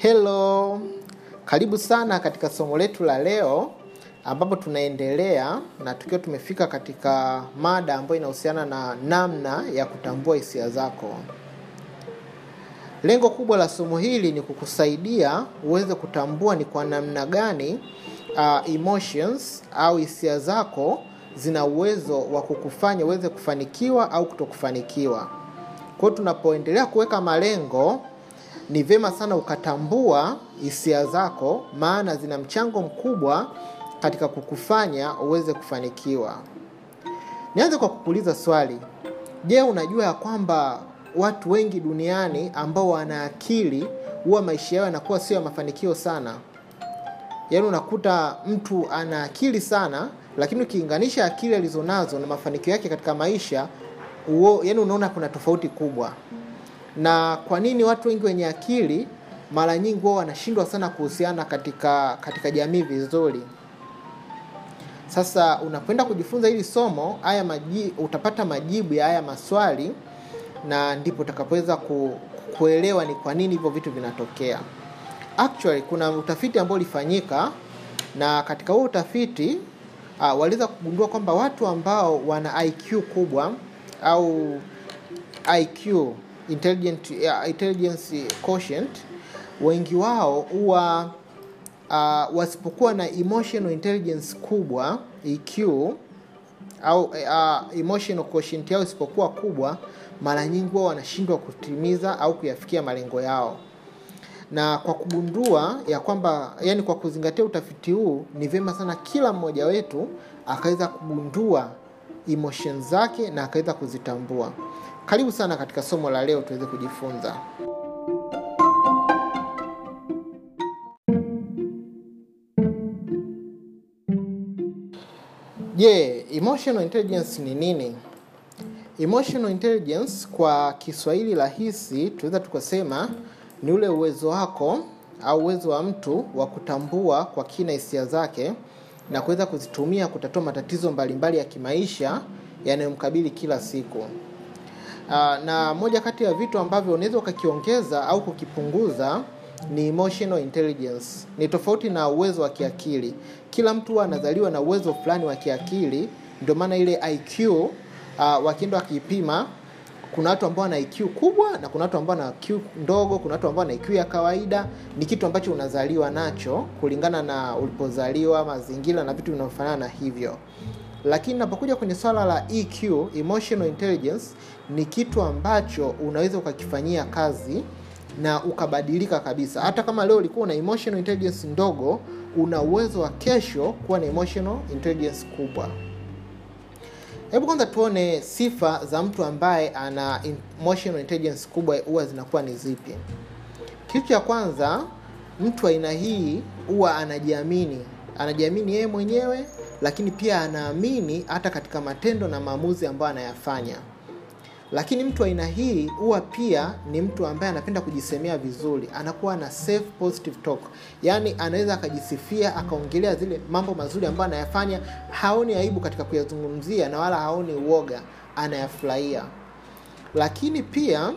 Hello, karibu sana katika somo letu la leo ambapo tunaendelea na tukiwa tumefika katika mada ambayo inahusiana na namna ya kutambua hisia zako. Lengo kubwa la somo hili ni kukusaidia uweze kutambua ni kwa namna gani uh, emotions au hisia zako zina uwezo wa kukufanya uweze kufanikiwa au kutokufanikiwa. Kwa tunapoendelea kuweka malengo ni vyema sana ukatambua hisia zako, maana zina mchango mkubwa katika kukufanya uweze kufanikiwa. Nianze kwa kukuuliza swali. Je, unajua ya kwamba watu wengi duniani ambao wana akili huwa maisha yao yanakuwa sio ya mafanikio sana? Yaani unakuta mtu ana akili sana, lakini ukiinganisha akili alizonazo na mafanikio yake katika maisha, uo, yaani unaona kuna tofauti kubwa na kwa nini watu wengi wenye akili mara nyingi wao wanashindwa sana kuhusiana katika katika jamii vizuri. Sasa unapoenda kujifunza hili somo haya maji, utapata majibu ya haya maswali na ndipo utakapoweza ku, kuelewa ni kwa nini hivyo vitu vinatokea. Actually kuna utafiti ambao ulifanyika na katika huo utafiti uh, waliweza kugundua kwamba watu ambao wana iq kubwa au iq intelligent, uh, intelligence quotient wengi wao huwa uh, wasipokuwa na emotional intelligence kubwa EQ au uh, emotional quotient yao isipokuwa kubwa mara nyingi wao wanashindwa kutimiza au kuyafikia malengo yao. Na kwa kugundua ya kwamba yani kwa kuzingatia utafiti huu ni vyema sana kila mmoja wetu akaweza kugundua emotion zake na akaweza kuzitambua karibu sana katika somo la leo tuweze kujifunza. Je yeah, emotional intelligence ni nini? Emotional intelligence kwa kiswahili rahisi tunaweza tukasema ni ule uwezo wako au uwezo wa mtu wa kutambua kwa kina hisia zake na kuweza kuzitumia kutatua matatizo mbalimbali ya kimaisha yanayomkabili kila siku Uh, na moja kati ya vitu ambavyo unaweza ukakiongeza au kukipunguza ni emotional intelligence. Ni tofauti na uwezo wa kiakili. Kila mtu anazaliwa na uwezo fulani wa kiakili, ndio maana ile IQ uh, wakienda wakiipima kuna watu ambao wana IQ kubwa na kuna watu ambao wana IQ ndogo, kuna watu ambao wana IQ ya kawaida. Ni kitu ambacho unazaliwa nacho kulingana na ulipozaliwa, mazingira na vitu vinavyofanana na hivyo lakini napokuja kwenye swala la EQ, emotional intelligence, ni kitu ambacho unaweza ukakifanyia kazi na ukabadilika kabisa. Hata kama leo ulikuwa una emotional intelligence ndogo, una uwezo wa kesho kuwa na emotional intelligence kubwa. Hebu kwanza tuone sifa za mtu ambaye ana emotional intelligence kubwa huwa zinakuwa ni zipi. Kitu cha kwanza, mtu aina hii huwa anajiamini, anajiamini yeye mwenyewe lakini pia anaamini hata katika matendo na maamuzi ambayo anayafanya. Lakini mtu aina hii huwa pia ni mtu ambaye anapenda kujisemea vizuri anakuwa na self positive talk. Yaani anaweza akajisifia akaongelea zile mambo mazuri ambayo anayafanya haoni aibu katika kuyazungumzia na wala haoni uoga anayafurahia. Lakini pia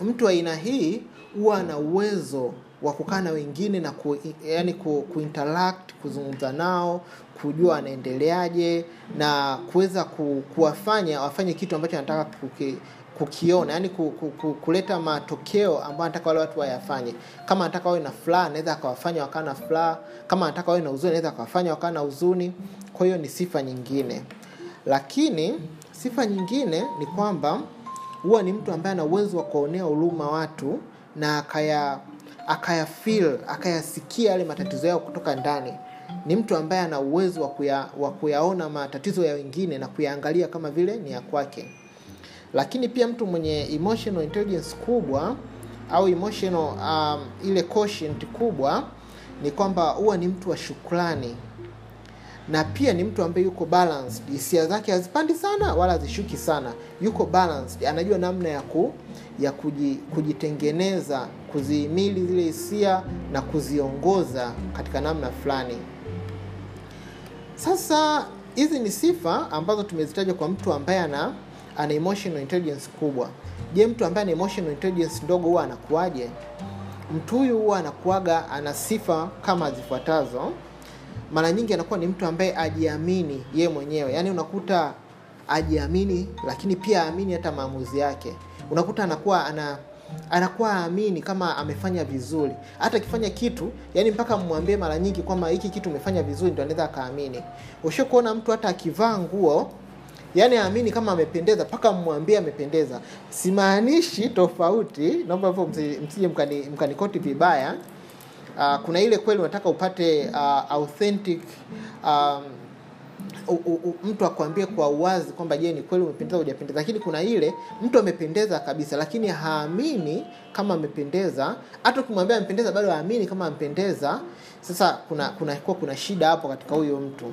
mtu aina hii huwa ana uwezo wa kukaa na wengine na ku, yani ku, kuinteract kuzungumza nao kujua wanaendeleaje na kuweza ku, kuwafanya wafanye kitu ambacho anataka kuki, kukiona yani ku, ku, ku, kuleta matokeo ambayo anataka wale watu wayafanye. Kama anataka wawe na furaha anaweza akawafanya wakaa na furaha. Kama anataka wawe na huzuni anaweza akawafanya wakaa na huzuni. Kwa hiyo ni sifa nyingine. Lakini sifa nyingine ni kwamba huwa ni mtu ambaye ana uwezo wa kuwaonea huruma watu na akaya akaya feel akayasikia yale matatizo yao kutoka ndani. Ni mtu ambaye ana uwezo wa, kuya, wa kuyaona matatizo ya wengine na kuyaangalia kama vile ni ya kwake. Lakini pia mtu mwenye emotional intelligence kubwa au emotional um, ile quotient kubwa ni kwamba huwa ni mtu wa shukrani na pia ni mtu ambaye yuko balanced. Hisia zake hazipandi sana wala hazishuki sana. Yuko balanced. Anajua namna ya ku ya kuji, kujitengeneza kuzihimili zile hisia na kuziongoza katika namna fulani. Sasa hizi ni sifa ambazo tumezitaja kwa mtu ambaye ana ana emotional intelligence kubwa. Je mtu ambaye ana emotional intelligence ndogo huwa anakuwaje? Mtu huyu huwa anakuaga ana sifa kama zifuatazo mara nyingi anakuwa ni mtu ambaye ajiamini ye mwenyewe. Yaani unakuta ajiamini lakini pia aamini hata maamuzi yake. Unakuta anakuwa ana anakuwa aamini kama amefanya vizuri. Hata akifanya kitu yani mpaka mmwambie mara nyingi kwamba hiki kitu umefanya vizuri ndio anaweza akaamini. Ushe kuona mtu hata akivaa nguo yani aamini kama amependeza mpaka mmwambie amependeza. Simaanishi tofauti naomba msi- msije mkani, vibaya uh, kuna ile kweli unataka upate uh, authentic um, mtu akwambie kwa uwazi kwamba je ni kweli umependeza hujapendeza. Lakini kuna ile mtu amependeza kabisa lakini haamini kama amependeza. Hata ukimwambia amependeza bado haamini kama amependeza. Sasa kuna kuna kuwa kuna shida hapo katika huyo mtu.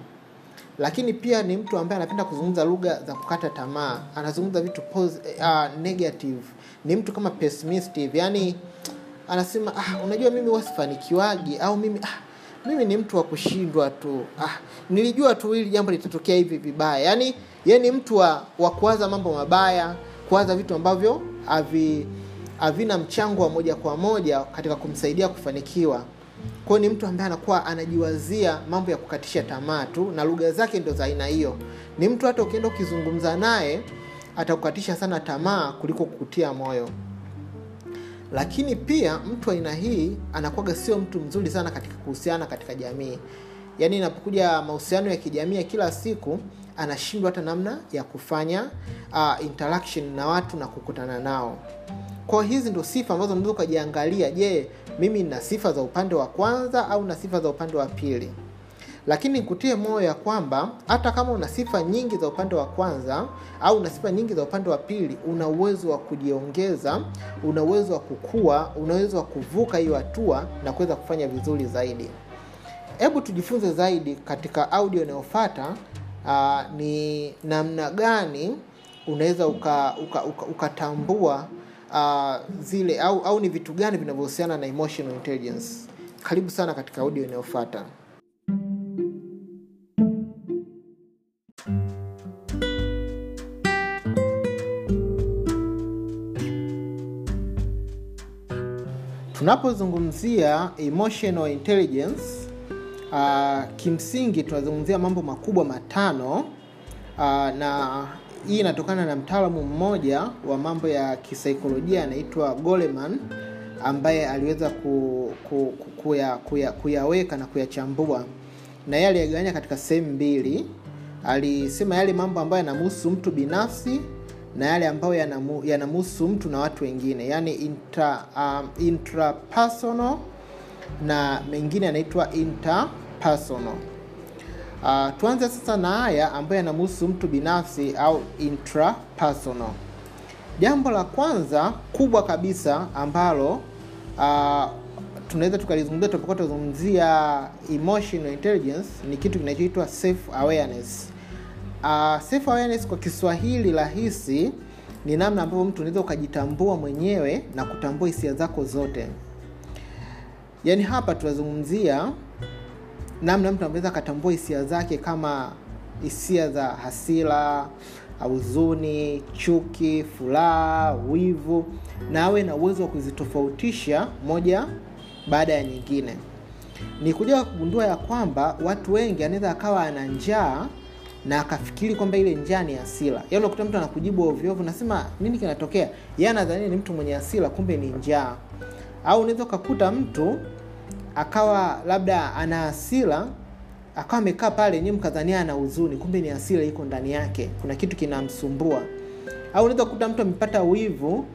Lakini pia ni mtu ambaye anapenda kuzungumza lugha za kukata tamaa. Anazungumza vitu pos- uh, negative. Ni mtu kama pessimistic yani anasema ah, unajua mimi wasifanikiwagi au mimi ah, mimi ni mtu wa kushindwa tu. Ah, nilijua tu hili jambo litatokea hivi vibaya. Yani ye ni mtu wa, wa kuwaza mambo mabaya kuwaza vitu ambavyo havi havina mchango wa moja kwa moja katika kumsaidia kufanikiwa. Kwao ni mtu ambaye anakuwa anajiwazia mambo ya kukatisha tamaa tu na lugha zake ndo za aina hiyo. Ni mtu hata ukienda ukizungumza naye atakukatisha sana tamaa kuliko kukutia moyo lakini pia mtu aina hii anakuwaga sio mtu mzuri sana katika kuhusiana katika jamii. Yaani inapokuja mahusiano ya kijamii ya kila siku anashindwa hata namna ya kufanya uh, interaction na watu na kukutana nao. Kwa hizi ndo sifa ambazo unaweza ukajiangalia je mimi nina sifa za upande wa kwanza au na sifa za upande wa pili lakini nikutie moyo ya kwamba hata kama una sifa nyingi za upande wa kwanza au una sifa nyingi za upande wa pili una uwezo wa kujiongeza una uwezo wa kukua una uwezo wa kuvuka hiyo hatua na kuweza kufanya vizuri zaidi. Hebu tujifunze zaidi katika audio inayofata uh, ni namna gani unaweza ukatambua uka, uka, uka uh, zile au, au ni vitu gani vinavyohusiana na emotional intelligence. Karibu sana katika audio inayofata tunapozungumzia emotional intelligence uh, kimsingi tunazungumzia mambo makubwa matano uh, na hii inatokana na mtaalamu mmoja wa mambo ya kisaikolojia anaitwa goleman ambaye aliweza ku, ku, ku, kuya, kuya, kuyaweka na kuyachambua. Na yeye aliyagawanya katika sehemu mbili. Alisema yale mambo ambayo yanamhusu mtu binafsi na yale ambayo yanamhusu mtu na watu wengine. Yani intra, um, intrapersonal na mengine yanaitwa interpersonal. Uh, tuanze sasa na haya ambayo yanamhusu mtu binafsi au intrapersonal. Jambo la kwanza kubwa kabisa ambalo uh, tunaweza tukalizungumzia tunapokuwa tunazungumzia emotional intelligence ni kitu kinachoitwa self awareness uh, self awareness kwa kiswahili rahisi ni namna ambavyo mtu unaweza ukajitambua mwenyewe na kutambua hisia zako zote. Yaani hapa tunazungumzia namna mtu anaweza akatambua hisia zake kama hisia za hasira huzuni chuki furaha wivu na awe na uwezo wa kuzitofautisha moja baada ya nyingine. Ni kuja kugundua ya kwamba watu wengi anaweza akawa ana njaa na akafikiri kwamba ile njaa ni hasira. Yaani unakuta mtu anakujibu ovyoovyo nasema nini kinatokea? Yeye anadhania ni mtu mwenye hasira kumbe ni njaa. Au unaweza ukakuta mtu akawa labda ana hasira akawa amekaa pale nyewe mkadhania ana huzuni kumbe ni hasira iko ndani yake. Kuna kitu kinamsumbua. Au unaweza kukuta mtu amepata wivu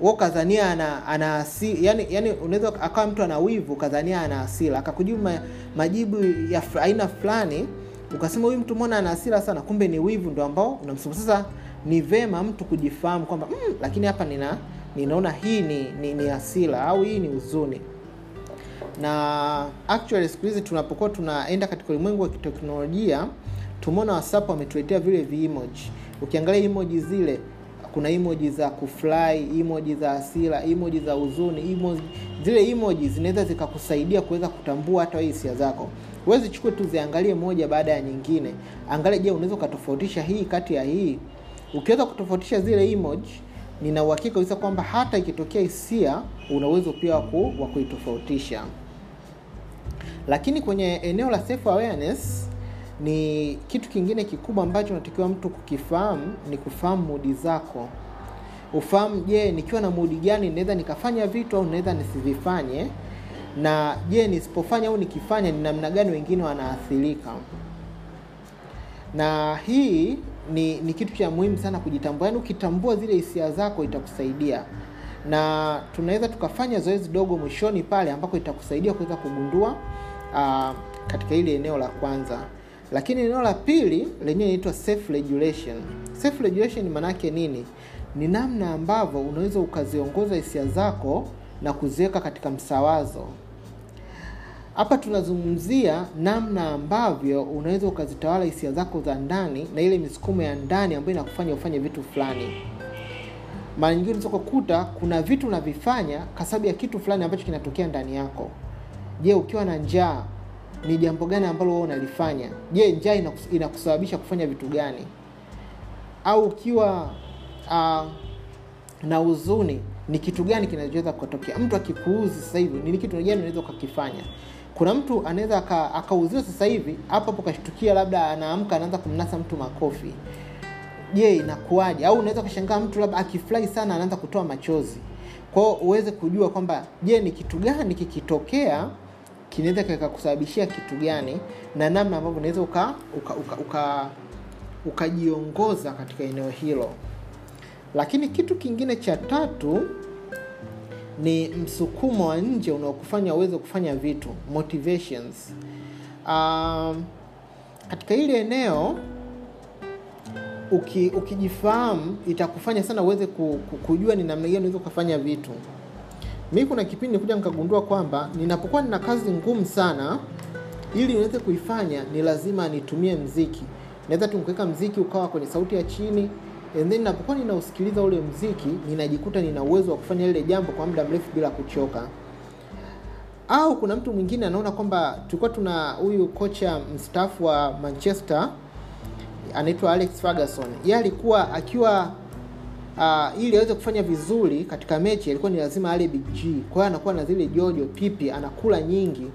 uh, kadhania ana, ana yani, yani unaweza akawa mtu ana wivu kadhania ana hasira. Akakujibu ma, majibu ya aina fulani ukasema huyu mtu mbona ana hasira sana kumbe ni wivu ndo ambao unamsumbua. Sasa ni vema mtu kujifahamu kwamba mm, lakini hapa nina ninaona hii ni, ni, ni hasira au hii ni huzuni. Na actually siku hizi tunapokuwa tunaenda katika ulimwengu wa kiteknolojia tumeona whatsapp wametuletea vile viemoji. Ukiangalia imoji zile kuna imoji za kufurahi imoji za hasira imoji za huzuni emoji, zile imoji zinaweza zikakusaidia kuweza kutambua hata hisia zako huwezi chukue tu ziangalie moja baada ya nyingine. Angalia je unaweza ukatofautisha hii kati ya hii? Ukiweza kutofautisha zile emoji nina uhakika kabisa kwamba hata ikitokea hisia una uwezo pia wa kuitofautisha. Lakini kwenye eneo la self awareness ni kitu kingine kikubwa ambacho unatakiwa mtu kukifahamu ni kufahamu mudi zako. Ufahamu je nikiwa na mudi gani naweza nikafanya vitu au naweza nisivifanye na je nisipofanya au nikifanya ni namna gani wengine wanaathirika? Na hii ni, ni kitu cha muhimu sana kujitambua. Yaani ukitambua zile hisia zako itakusaidia. Na tunaweza tukafanya zoezi dogo mwishoni pale ambako itakusaidia kuweza kugundua uh, katika hili eneo la kwanza. Lakini eneo la pili lenyewe inaitwa self nini? Ni namna ambavyo unaweza ukaziongoza hisia zako na kuziweka katika msawazo. Hapa tunazungumzia namna ambavyo unaweza ukazitawala hisia zako za ndani na ile misukumo ya ndani ambayo inakufanya ufanye vitu fulani. Mara nyingine unaweza kuna vitu unavifanya kwa sababu ya kitu fulani ambacho kinatokea ndani yako. Je ukiwa na njaa ni jambo gani ambalo wewe unalifanya? Je njaa inakus- inakusababisha kufanya vitu gani? Au ukiwa uh, na huzuni ni kitu gani kinachoweza kutokea? Mtu akikuuzi hivi ni kitu gani unaweza ukakifanya? Kuna mtu anaweza akauziwa sasa hivi hapo hapo kashtukia labda anaamka anaanza kumnasa mtu makofi. Je inakuwaje? Au unaweza ukashangaa mtu labda akifurahi sana anaanza kutoa machozi. Kwao uweze kujua kwamba je ni kitu gani kikitokea kinaweza kikakusababishia kitu gani na namna ambavyo unaweza uka, uka, uka, uka, katika eneo hilo lakini kitu kingine cha tatu ni msukumo wa nje unaokufanya uweze kufanya vitu motivations. Um, katika hili eneo uki, ukijifahamu itakufanya sana uweze ku, ku, kujua ni namna gani unaweza ukafanya vitu. Mi kuna kipindi nikuja nikagundua kwamba ninapokuwa nina kazi ngumu sana ili niweze kuifanya ni lazima nitumie mziki. Naweza tu mziki ukawa kwenye sauti ya chini and then napokuwa ninausikiliza ule mziki ninajikuta nina uwezo wa kufanya lile jambo kwa muda mrefu bila kuchoka. Au kuna mtu mwingine anaona kwamba tulikuwa tuna huyu kocha mstaafu wa manchester anaitwa alex ferguson. Ye alikuwa akiwa uh, ili aweze kufanya vizuri katika mechi alikuwa ni lazima ale big g. Kwa hiyo anakuwa na zile jojo pipi anakula nyingi.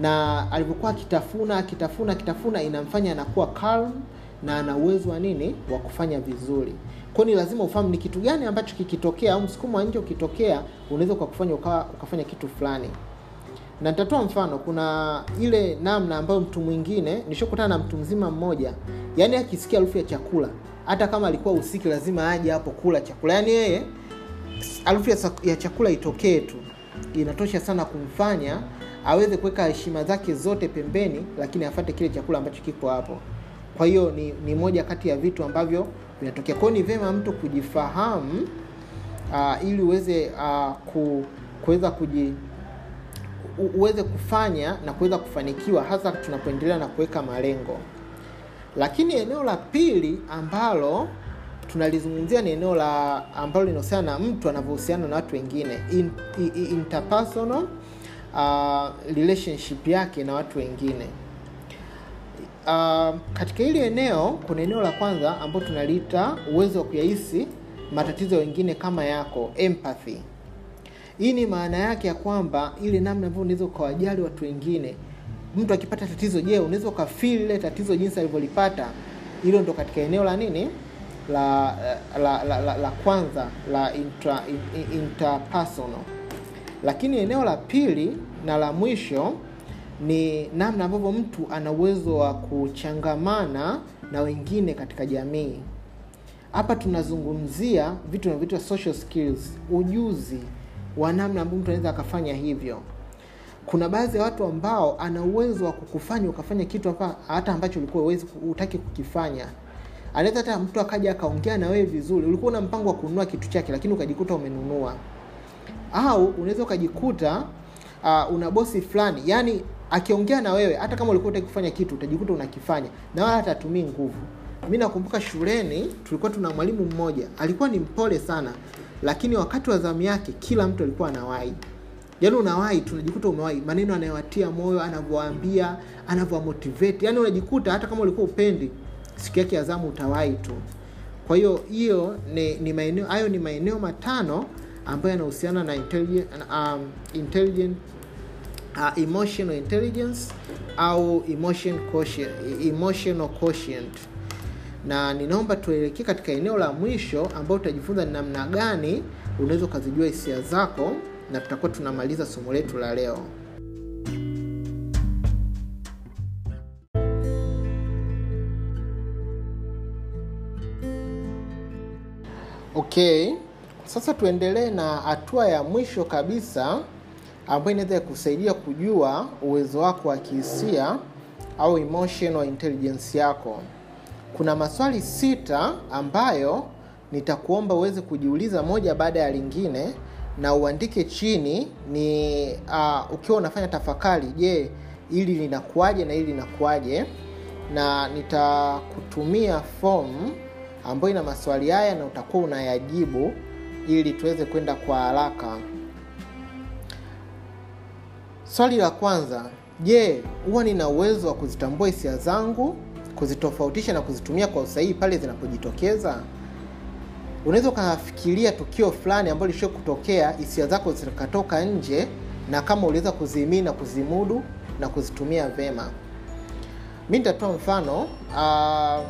Na alivyokuwa akitafuna akitafuna akitafuna inamfanya anakuwa calm na ana uwezo wa nini? Wa kufanya vizuri. Kwa ni lazima ufahamu ni kitu gani ambacho kikitokea au msukumo wa nje ukitokea unaweza ukakufanya ukawa ukafanya kitu fulani. Na nitatoa mfano kuna ile namna ambayo mtu mwingine nishokutana na mtu mzima mmoja yani akisikia harufu ya chakula hata kama alikuwa usiki lazima aje hapo kula chakula. Yani yeye harufu ya chakula itokee tu. Inatosha sana kumfanya aweze kuweka heshima zake zote pembeni lakini afate kile chakula ambacho kiko hapo kwa hiyo ni, ni moja kati ya vitu ambavyo vinatokea. Kwao ni vyema mtu kujifahamu uh, ili uweze uh, ku, kuweza kuji uweze kufanya na kuweza kufanikiwa hasa tunapoendelea na kuweka malengo. Lakini eneo la pili ambalo tunalizungumzia ni eneo la ambalo linahusiana na mtu anavyohusiana na watu wengine. In, i, i, interpersonal uh, relationship yake na watu wengine uh, katika hili eneo kuna eneo la kwanza ambayo tunaliita uwezo wa kuyahisi matatizo wengine kama yako empathy. Hii ni maana yake ya kwamba ile namna ambavyo unaweza ukawajali watu wengine. Mtu akipata tatizo je unaweza ukafili ile tatizo jinsi alivyolipata? Hilo ndo katika eneo la nini? La la, la, la, la kwanza la intra, in, in, interpersonal. Lakini eneo la pili na la mwisho ni namna ambavyo mtu ana uwezo wa kuchangamana na wengine katika jamii. Hapa tunazungumzia vitu vinavyoitwa social skills ujuzi wa namna ambavyo mtu anaweza akafanya hivyo. Kuna baadhi ya watu ambao ana uwezo wa kukufanya ukafanya kitu hata ambacho ulikuwa uwezi utaki kukifanya. Anaweza hata mtu akaja akaongea na wewe vizuri ulikuwa una mpango wa kununua kitu chake lakini ukajikuta umenunua. Au unaweza ukajikuta uh, una bosi fulani yani akiongea na wewe hata kama ulikuwa kufanya kitu utajikuta unakifanya. Na wala hata atumii nguvu. Mi nakumbuka shuleni tulikuwa tuna mwalimu mmoja. Alikuwa ni mpole sana lakini wakati wa zamu yake kila mtu alikuwa anawahi. Yaani unawahi tunajikuta umewahi. Maneno anayowatia moyo anavyowaambia anavyowamotivate. Yaani unajikuta hata kama ulikuwa upendi siku yake ya zamu utawahi tu. Kwa hiyo hiyo ni, ni maeneo hayo ni maeneo matano ambayo yanahusiana na intelligent, um, intelligent uh, emotional intelligence au emotion quotient, emotional quotient. Na ninaomba tuelekee katika eneo la mwisho ambao utajifunza ni namna gani unaweza ukazijua hisia zako na tutakuwa tunamaliza somo letu la leo. Okay sasa tuendelee na hatua ya mwisho kabisa ambayo inaweza kusaidia kujua uwezo wako wa kihisia au emotional intelligence yako. Kuna maswali sita ambayo nitakuomba uweze kujiuliza moja baada ya lingine na uandike chini ni uh, ukiwa unafanya tafakari je ili linakuaje na ili linakuaje na nitakutumia fomu ambayo ina maswali haya na utakuwa unayajibu ili tuweze kwenda kwa haraka swali la kwanza je huwa nina uwezo wa kuzitambua hisia zangu kuzitofautisha na kuzitumia kwa usahihi pale zinapojitokeza? Unaweza ukafikiria tukio fulani ambalo lishio kutokea hisia zako zikatoka nje na kama uliweza kuzihimili na kuzimudu na kuzitumia vema. Mi nitatoa mfano uh,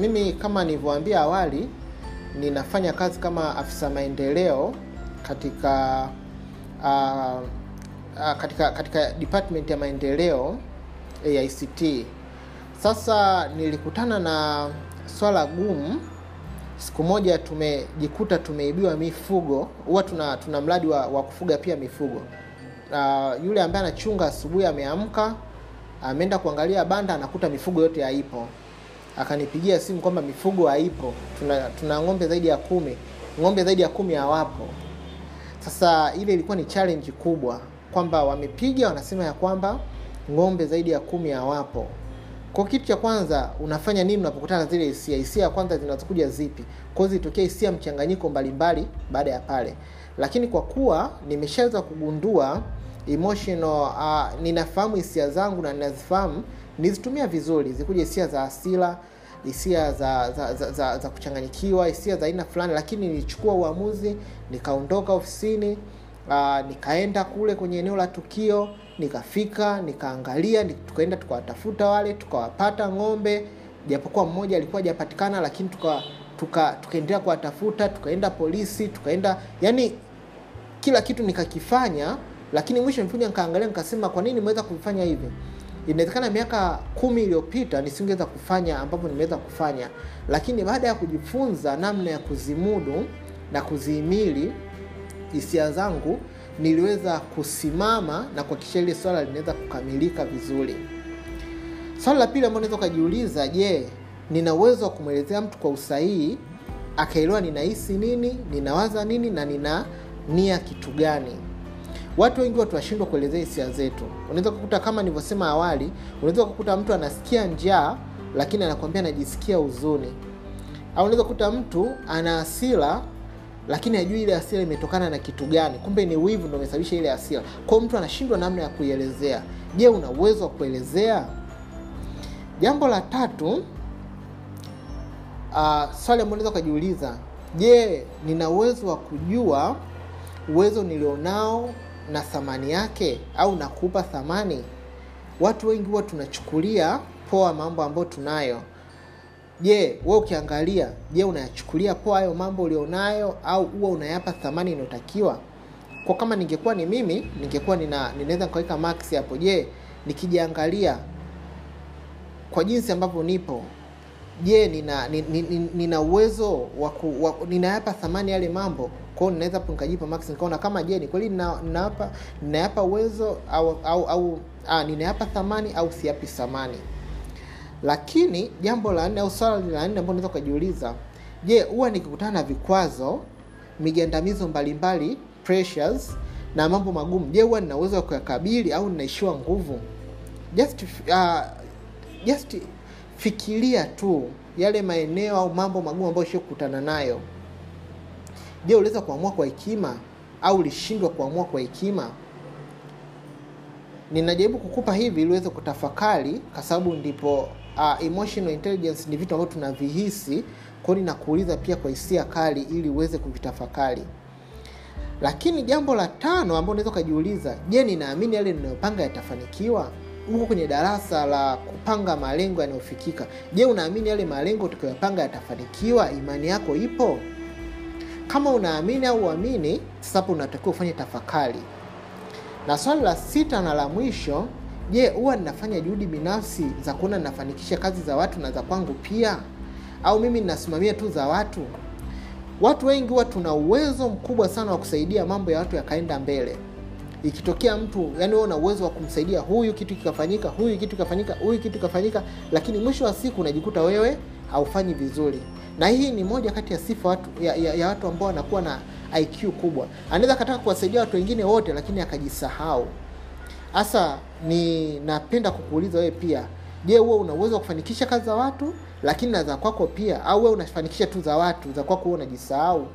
mimi kama nilivyoambia awali ninafanya kazi kama afisa maendeleo katika uh, uh, katika katika department ya maendeleo AICT. Sasa nilikutana na swala gumu. Siku moja tumejikuta tumeibiwa mifugo. Huwa tuna, tuna mradi wa, wa kufuga pia mifugo. Uh, yule ambaye anachunga asubuhi ameamka, ameenda kuangalia banda, anakuta mifugo yote haipo. Akanipigia simu kwamba mifugo haipo, tuna, tuna ng'ombe zaidi ya kumi, ng'ombe zaidi ya kumi hawapo. Sasa ile ilikuwa ni challenge kubwa kwamba wamepiga wanasema ya kwamba ng'ombe zaidi ya kumi hawapo. Kwa kitu cha kwanza unafanya nini unapokutana zile hisia? Hisia ya kwanza zinazokuja zipi? Kwao zilitokea hisia mchanganyiko mbalimbali baada ya pale. Lakini kwa kuwa nimeshaweza kugundua emotional uh, ninafahamu hisia zangu na ninazifahamu nizitumia vizuri zikuja hisia za asila hisia za za, za, za, za kuchanganyikiwa hisia za aina fulani lakini nilichukua uamuzi nikaondoka ofisini uh, nikaenda kule kwenye eneo la tukio nikafika nikaangalia tukaenda tukawatafuta wale tukawapata ng'ombe. Japokuwa mmoja alikuwa hajapatikana lakini tuka tuka tukaendelea kuwatafuta tukaenda polisi tukaenda yani kila kitu nikakifanya lakini mwisho nikuja nikaangalia nikasema kwa nini nimeweza kufanya hivi? Inawezekana miaka kumi iliyopita nisingeweza kufanya ambapo nimeweza kufanya. Lakini baada ya kujifunza namna ya kuzimudu na kuzihimili hisia zangu niliweza kusimama na kuhakikisha ile swala linaweza kukamilika vizuri. Swala la pili ambalo unaweza ukajiuliza je nina uwezo wa kumwelezea mtu kwa usahihi akaelewa ninahisi nini ninawaza nini na nina nia kitu gani? Watu wengi watu kuelezea hisia zetu. Unaweza kukuta kama nilivyosema awali unaweza kukuta mtu anasikia njaa lakini anakwambia anajisikia huzuni. Au unaweza kukuta mtu ana hasira lakini hajui ile hasira imetokana na kitu gani. Kumbe ni wivu ndo umesababisha ile hasira. Kwao mtu anashindwa namna ya kuielezea. Je una uwezo wa kuelezea? Jambo la tatu uh, swali ambalo unaweza ukajiuliza je nina uwezo wa kujua uwezo nilionao na thamani yake au nakupa thamani? Watu wengi huwa tunachukulia poa mambo ambayo tunayo je we ukiangalia je unayachukulia poa hayo mambo ulionayo au huwa unayapa thamani inayotakiwa? Kwa kama ningekuwa ni mimi ningekuwa nina ninaweza nikaweka max hapo. Je nikijiangalia kwa jinsi ambavyo nipo je nina nina, nina uwezo wa ninayapa thamani yale mambo? Kwao ninaweza hapo nikajipa max nikaona kama je ni kweli ninayapa uwezo au au, au ah, ninayapa thamani au siyapi thamani lakini jambo la nne au swala la nne ambao unaweza ukajiuliza je huwa nikikutana na vikwazo migandamizo mbalimbali pressures na mambo magumu je huwa nina uwezo wa kuyakabili au ninaishiwa nguvu? Just uh, just fikiria tu yale maeneo au mambo magumu ambayo shio kukutana nayo. Je uliweza kuamua kwa hekima au ulishindwa kuamua kwa hekima? Ninajaribu kukupa hivi ili uweze kutafakari kwa sababu ndipo uh, emotional intelligence ni vitu ambavyo tunavihisi kwao ninakuuliza pia kwa hisia kali ili uweze kuvitafakari. Lakini jambo la tano ambao unaweza ukajiuliza je ninaamini yale ninayopanga yatafanikiwa? Huko kwenye darasa la kupanga malengo yanayofikika. Je unaamini yale malengo tukiyoyapanga yatafanikiwa? Imani yako ipo? Kama unaamini au uamini sasa hapo unatakiwa ufanye tafakari. Na swali la sita na la mwisho je huwa ninafanya juhudi binafsi za kuona ninafanikisha kazi za watu na za kwangu pia? Au mimi ninasimamia tu za watu? Watu wengi huwa tuna uwezo mkubwa sana wa kusaidia mambo ya watu yakaenda mbele. Ikitokea mtu yani una uwezo wa kumsaidia huyu kitu kikafanyika huyu kitu kikafanyika huyu kitu kikafanyika lakini mwisho wa siku unajikuta wewe haufanyi vizuri. Na hii ni moja kati ya sifa watu, ya, ya, ya watu ambao wanakuwa na iq kubwa. Anaweza akataka kuwasaidia watu wengine wote lakini akajisahau hasa ni napenda kukuuliza wewe pia je huo una uwezo wa kufanikisha kazi za watu lakini na za kwako pia au wewe unafanikisha tu za watu za kwako wewe unajisahau?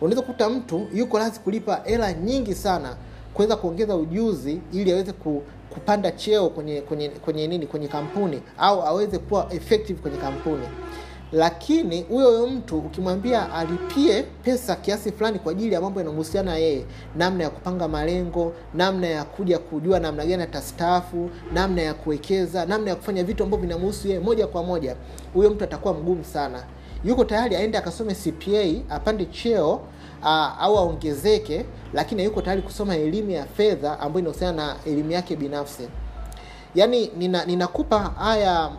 Unaweza kukuta mtu yuko lazi kulipa hela nyingi sana kuweza kuongeza ujuzi ili aweze ku, kupanda cheo kwenye kwenye kwenye nini kwenye kampuni au aweze kuwa effective kwenye kampuni lakini huyo mtu ukimwambia alipie pesa kiasi fulani kwa ajili ya mambo yanayohusiana yeye namna ya kupanga malengo namna ya kuja kujua namna gani atastaafu namna ya kuwekeza namna ya kufanya vitu ambavyo vinamhusu yeye moja kwa moja huyo mtu atakuwa mgumu sana. Yuko tayari aende akasome cpa apande cheo uh, au aongezeke lakini yuko tayari kusoma elimu ya fedha ambayo inahusiana na elimu yake binafsi. Yaani nina, haya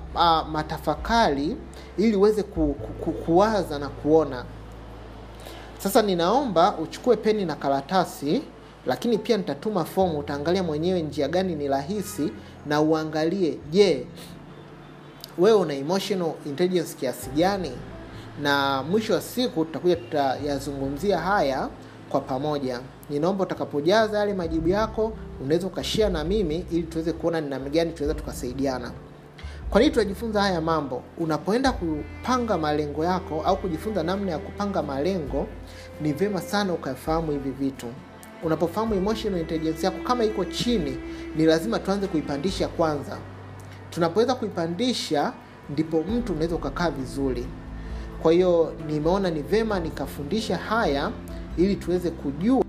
matafakari ili uweze ku, ku, ku, kuwaza na kuona. Sasa ninaomba uchukue peni na karatasi lakini pia nitatuma fomu utaangalia mwenyewe njia gani ni rahisi na uangalie je wewe una emotional intelligence kiasi gani? Na mwisho wa siku tutakuja tutayazungumzia haya kwa pamoja. Ninaomba utakapojaza yale majibu yako unaweza ukashia na mimi ili tuweze kuona ni namna gani tunaweza tukasaidiana kwa nini tunajifunza haya mambo? Unapoenda kupanga malengo yako au kujifunza namna ya kupanga malengo ni vyema sana ukafahamu hivi vitu. Unapofahamu emotional intelligence yako kama iko chini ni lazima tuanze kuipandisha kwanza. Tunapoweza kuipandisha ndipo mtu unaweza ukakaa vizuri. Kwa hiyo nimeona ni vema nikafundisha haya ili tuweze kujua